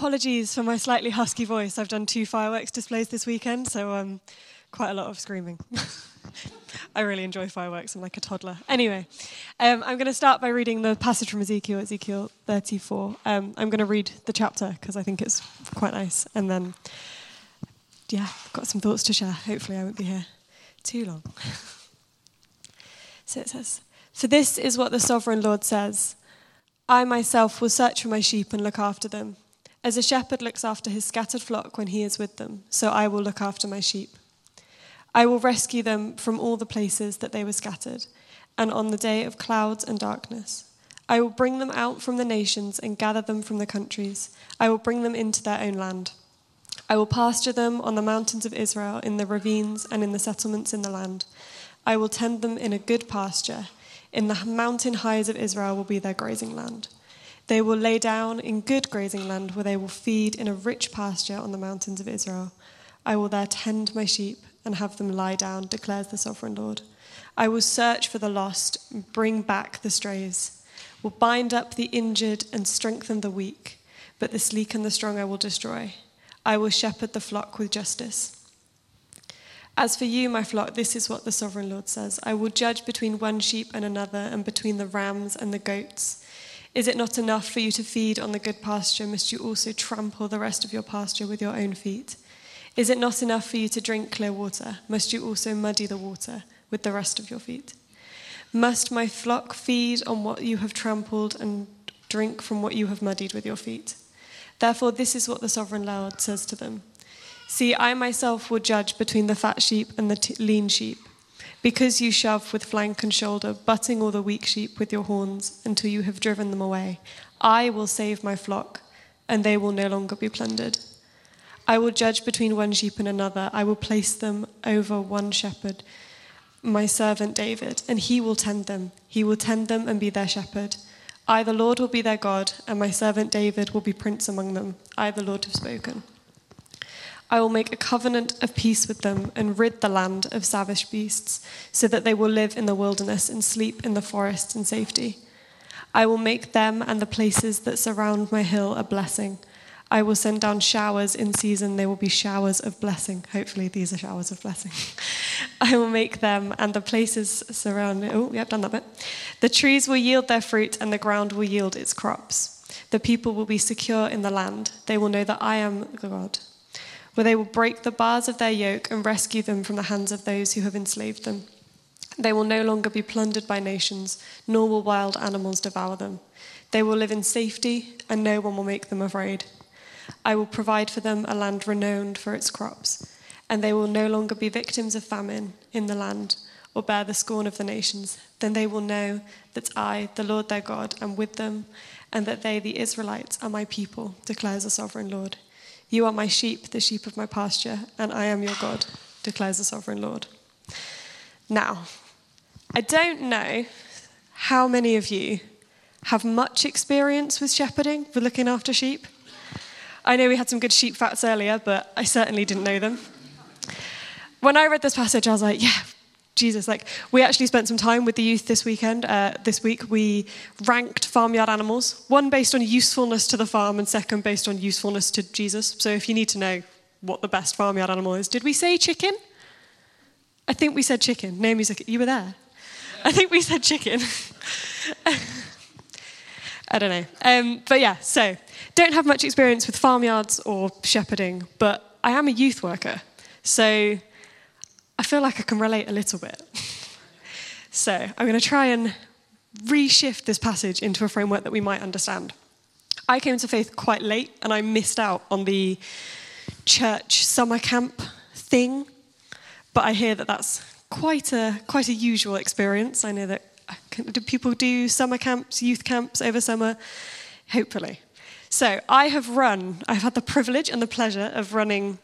apologies for my slightly husky voice. I've done two fireworks displays this weekend, so um, quite a lot of screaming. I really enjoy fireworks. I'm like a toddler. Anyway, um, I'm going to start by reading the passage from Ezekiel, Ezekiel 34. Um, I'm going to read the chapter because I think it's quite nice. And then, yeah, I've got some thoughts to share. Hopefully, I won't be here too long. so it says, For this is what the sovereign Lord says I myself will search for my sheep and look after them. As a shepherd looks after his scattered flock when he is with them, so I will look after my sheep. I will rescue them from all the places that they were scattered, and on the day of clouds and darkness. I will bring them out from the nations and gather them from the countries. I will bring them into their own land. I will pasture them on the mountains of Israel, in the ravines, and in the settlements in the land. I will tend them in a good pasture. In the mountain highs of Israel will be their grazing land. They will lay down in good grazing land, where they will feed in a rich pasture on the mountains of Israel. I will there tend my sheep and have them lie down, declares the sovereign Lord. I will search for the lost, bring back the strays, will bind up the injured and strengthen the weak, but the sleek and the strong I will destroy. I will shepherd the flock with justice. As for you, my flock, this is what the sovereign Lord says I will judge between one sheep and another, and between the rams and the goats. Is it not enough for you to feed on the good pasture? Must you also trample the rest of your pasture with your own feet? Is it not enough for you to drink clear water? Must you also muddy the water with the rest of your feet? Must my flock feed on what you have trampled and drink from what you have muddied with your feet? Therefore, this is what the sovereign Lord says to them See, I myself will judge between the fat sheep and the t- lean sheep. Because you shove with flank and shoulder, butting all the weak sheep with your horns until you have driven them away, I will save my flock, and they will no longer be plundered. I will judge between one sheep and another. I will place them over one shepherd, my servant David, and he will tend them. He will tend them and be their shepherd. I, the Lord, will be their God, and my servant David will be prince among them. I, the Lord, have spoken. I will make a covenant of peace with them and rid the land of savage beasts, so that they will live in the wilderness and sleep in the forest in safety. I will make them and the places that surround my hill a blessing I will send down showers in season. They will be showers of blessing. Hopefully, these are showers of blessing. I will make them and the places surrounding. Oh, I've done that bit. The trees will yield their fruit, and the ground will yield its crops. The people will be secure in the land. They will know that I am the God. Where they will break the bars of their yoke and rescue them from the hands of those who have enslaved them. They will no longer be plundered by nations, nor will wild animals devour them. They will live in safety, and no one will make them afraid. I will provide for them a land renowned for its crops, and they will no longer be victims of famine in the land or bear the scorn of the nations. Then they will know that I, the Lord their God, am with them, and that they, the Israelites, are my people, declares the sovereign Lord. You are my sheep, the sheep of my pasture, and I am your God, declares the sovereign Lord. Now, I don't know how many of you have much experience with shepherding, with looking after sheep. I know we had some good sheep facts earlier, but I certainly didn't know them. When I read this passage, I was like, yeah, Jesus, like we actually spent some time with the youth this weekend. Uh, this week we ranked farmyard animals, one based on usefulness to the farm, and second based on usefulness to Jesus. So if you need to know what the best farmyard animal is, did we say chicken? I think we said chicken. Naomi's like, you were there. I think we said chicken. I don't know. Um, but yeah, so don't have much experience with farmyards or shepherding, but I am a youth worker. So I feel like I can relate a little bit. so I'm going to try and reshift this passage into a framework that we might understand. I came to faith quite late and I missed out on the church summer camp thing, but I hear that that's quite a, quite a usual experience. I know that uh, do people do summer camps, youth camps over summer? Hopefully. So I have run, I've had the privilege and the pleasure of running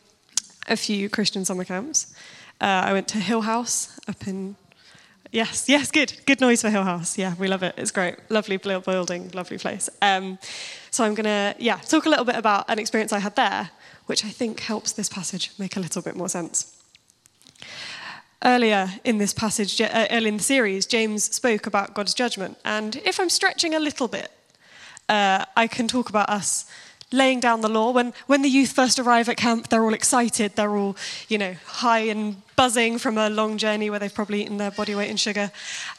a few Christian summer camps. Uh, I went to Hill House up in, yes, yes, good, good noise for Hill House. Yeah, we love it. It's great. Lovely building, lovely place. Um, so I'm going to, yeah, talk a little bit about an experience I had there, which I think helps this passage make a little bit more sense. Earlier in this passage, uh, early in the series, James spoke about God's judgment. And if I'm stretching a little bit, uh, I can talk about us laying down the law. When, when the youth first arrive at camp, they're all excited. They're all, you know, high and buzzing from a long journey where they've probably eaten their body weight in sugar.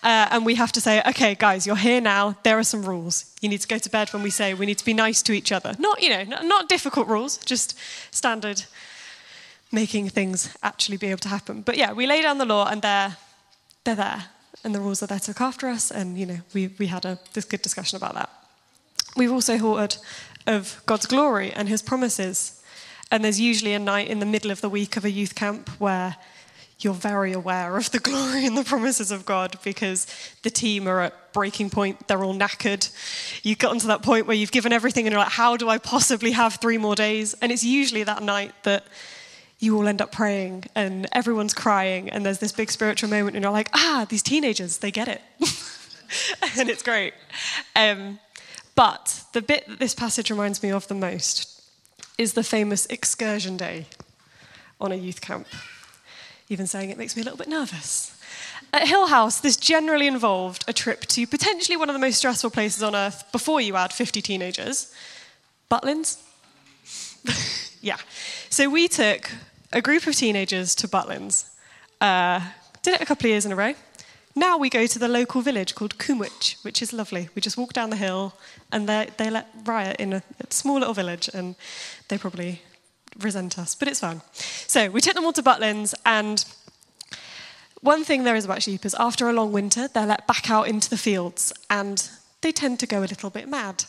Uh, and we have to say, okay, guys, you're here now. There are some rules. You need to go to bed when we say we need to be nice to each other. Not, you know, not, not difficult rules, just standard making things actually be able to happen. But yeah, we lay down the law and they're, they're there. And the rules are there to look after us. And, you know, we, we had a this good discussion about that. We've also thought of God's glory and his promises. And there's usually a night in the middle of the week of a youth camp where you're very aware of the glory and the promises of God because the team are at breaking point. They're all knackered. You've gotten to that point where you've given everything and you're like, how do I possibly have three more days? And it's usually that night that you all end up praying and everyone's crying and there's this big spiritual moment and you're like, ah, these teenagers, they get it. and it's great. Um, but the bit that this passage reminds me of the most is the famous excursion day on a youth camp. Even saying it makes me a little bit nervous. At Hill House, this generally involved a trip to potentially one of the most stressful places on earth before you add 50 teenagers Butlins. yeah. So we took a group of teenagers to Butlins. Uh, did it a couple of years in a row. Now we go to the local village called Coomwich, which is lovely. We just walk down the hill and they, let riot in a, small little village and they probably resent us, but it's fun. So we took them all to Butlins and one thing there is about sheep is after a long winter, they're let back out into the fields and they tend to go a little bit mad.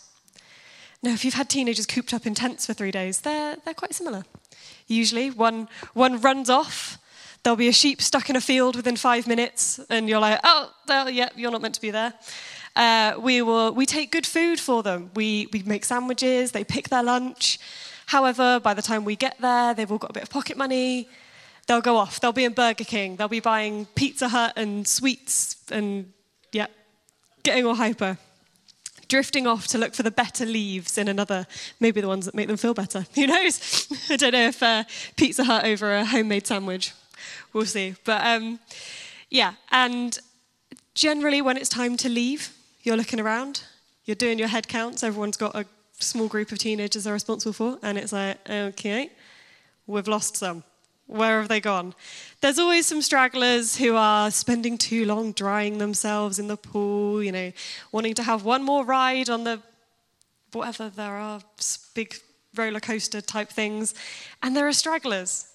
Now, if you've had teenagers cooped up in tents for three days, they're, they're quite similar. Usually, one, one runs off There'll be a sheep stuck in a field within five minutes, and you're like, oh, yeah, you're not meant to be there. Uh, we, will, we take good food for them. We, we make sandwiches, they pick their lunch. However, by the time we get there, they've all got a bit of pocket money. They'll go off. They'll be in Burger King. They'll be buying Pizza Hut and sweets and, yeah, getting all hyper. Drifting off to look for the better leaves in another, maybe the ones that make them feel better. Who knows? I don't know if uh, Pizza Hut over a homemade sandwich we'll see. But um, yeah, and generally when it's time to leave, you're looking around, you're doing your head counts. Everyone's got a small group of teenagers they're responsible for, and it's like, okay, we've lost some. Where have they gone? There's always some stragglers who are spending too long drying themselves in the pool, you know, wanting to have one more ride on the whatever there are, big roller coaster type things. And there are stragglers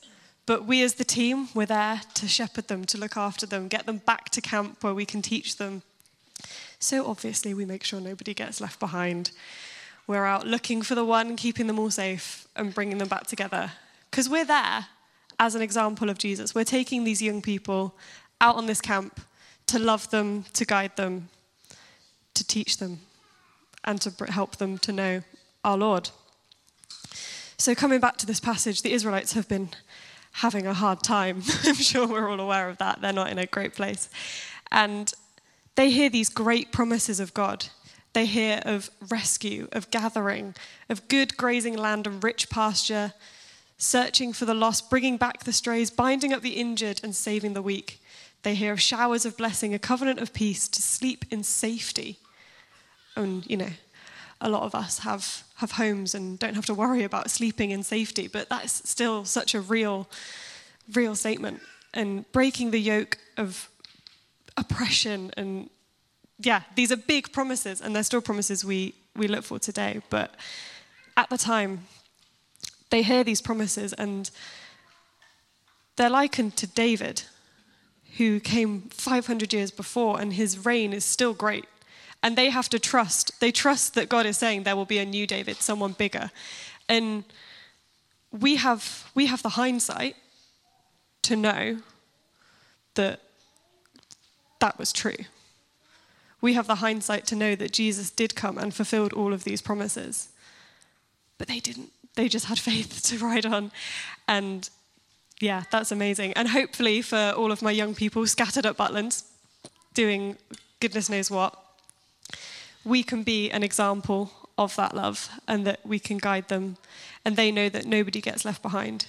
but we as the team, we're there to shepherd them, to look after them, get them back to camp where we can teach them. So obviously, we make sure nobody gets left behind. We're out looking for the one, keeping them all safe, and bringing them back together. Because we're there as an example of Jesus. We're taking these young people out on this camp to love them, to guide them, to teach them, and to help them to know our Lord. So, coming back to this passage, the Israelites have been having a hard time. I'm sure we're all aware of that. They're not in a great place. And they hear these great promises of God. They hear of rescue, of gathering, of good grazing land and rich pasture, searching for the lost, bringing back the strays, binding up the injured, and saving the weak. They hear of showers of blessing, a covenant of peace, to sleep in safety. And, you know, a lot of us have, have homes and don't have to worry about sleeping in safety, but that's still such a real, real statement. And breaking the yoke of oppression and yeah, these are big promises, and they're still promises we, we look for today. But at the time, they hear these promises and they're likened to David, who came 500 years before, and his reign is still great. And they have to trust. They trust that God is saying there will be a new David, someone bigger. And we have, we have the hindsight to know that that was true. We have the hindsight to know that Jesus did come and fulfilled all of these promises. But they didn't. They just had faith to ride on. And yeah, that's amazing. And hopefully, for all of my young people scattered at Butlins, doing goodness knows what, we can be an example of that love and that we can guide them, and they know that nobody gets left behind.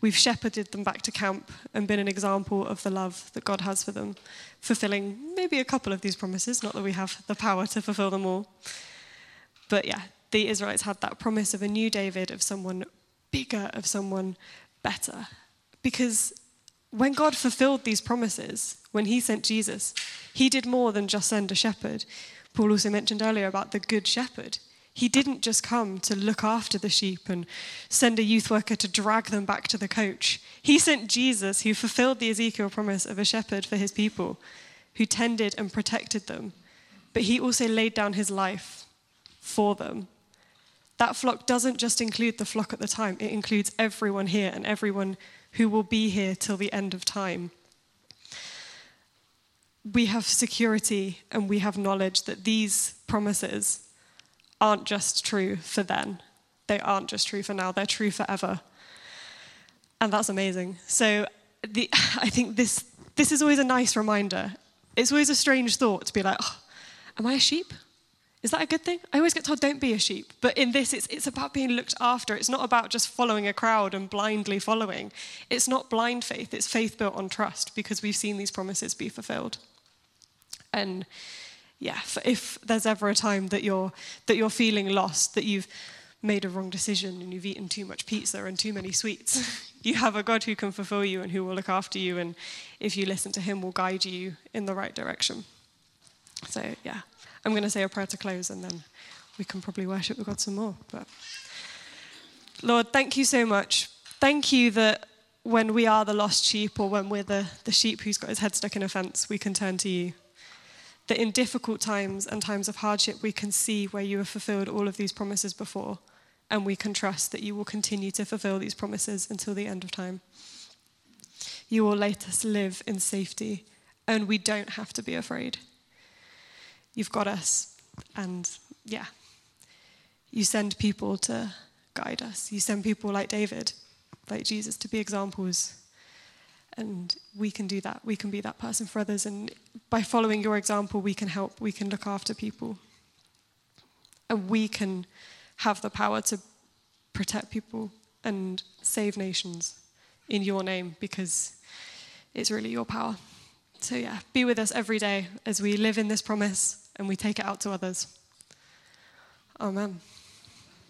We've shepherded them back to camp and been an example of the love that God has for them, fulfilling maybe a couple of these promises, not that we have the power to fulfill them all. But yeah, the Israelites had that promise of a new David, of someone bigger, of someone better. Because when God fulfilled these promises, when he sent Jesus, he did more than just send a shepherd. Paul also mentioned earlier about the good shepherd. He didn't just come to look after the sheep and send a youth worker to drag them back to the coach. He sent Jesus, who fulfilled the Ezekiel promise of a shepherd for his people, who tended and protected them. But he also laid down his life for them that flock doesn't just include the flock at the time, it includes everyone here and everyone who will be here till the end of time. We have security and we have knowledge that these promises aren't just true for then. They aren't just true for now, they're true forever. And that's amazing. So the, I think this, this is always a nice reminder. It's always a strange thought to be like, oh, am I a sheep? Is that a good thing? I always get told, don't be a sheep. But in this, it's, it's about being looked after. It's not about just following a crowd and blindly following. It's not blind faith, it's faith built on trust because we've seen these promises be fulfilled. And yeah, if there's ever a time that you're, that you're feeling lost, that you've made a wrong decision and you've eaten too much pizza and too many sweets, you have a God who can fulfill you and who will look after you. And if you listen to him, will guide you in the right direction. So, yeah. I'm going to say a prayer to close and then we can probably worship with God some more. But Lord, thank you so much. Thank you that when we are the lost sheep or when we're the, the sheep who's got his head stuck in a fence, we can turn to you. That in difficult times and times of hardship, we can see where you have fulfilled all of these promises before, and we can trust that you will continue to fulfill these promises until the end of time. You will let us live in safety, and we don't have to be afraid. You've got us. And yeah, you send people to guide us. You send people like David, like Jesus, to be examples. And we can do that. We can be that person for others. And by following your example, we can help, we can look after people. And we can have the power to protect people and save nations in your name because it's really your power. So, yeah, be with us every day as we live in this promise and we take it out to others. Amen.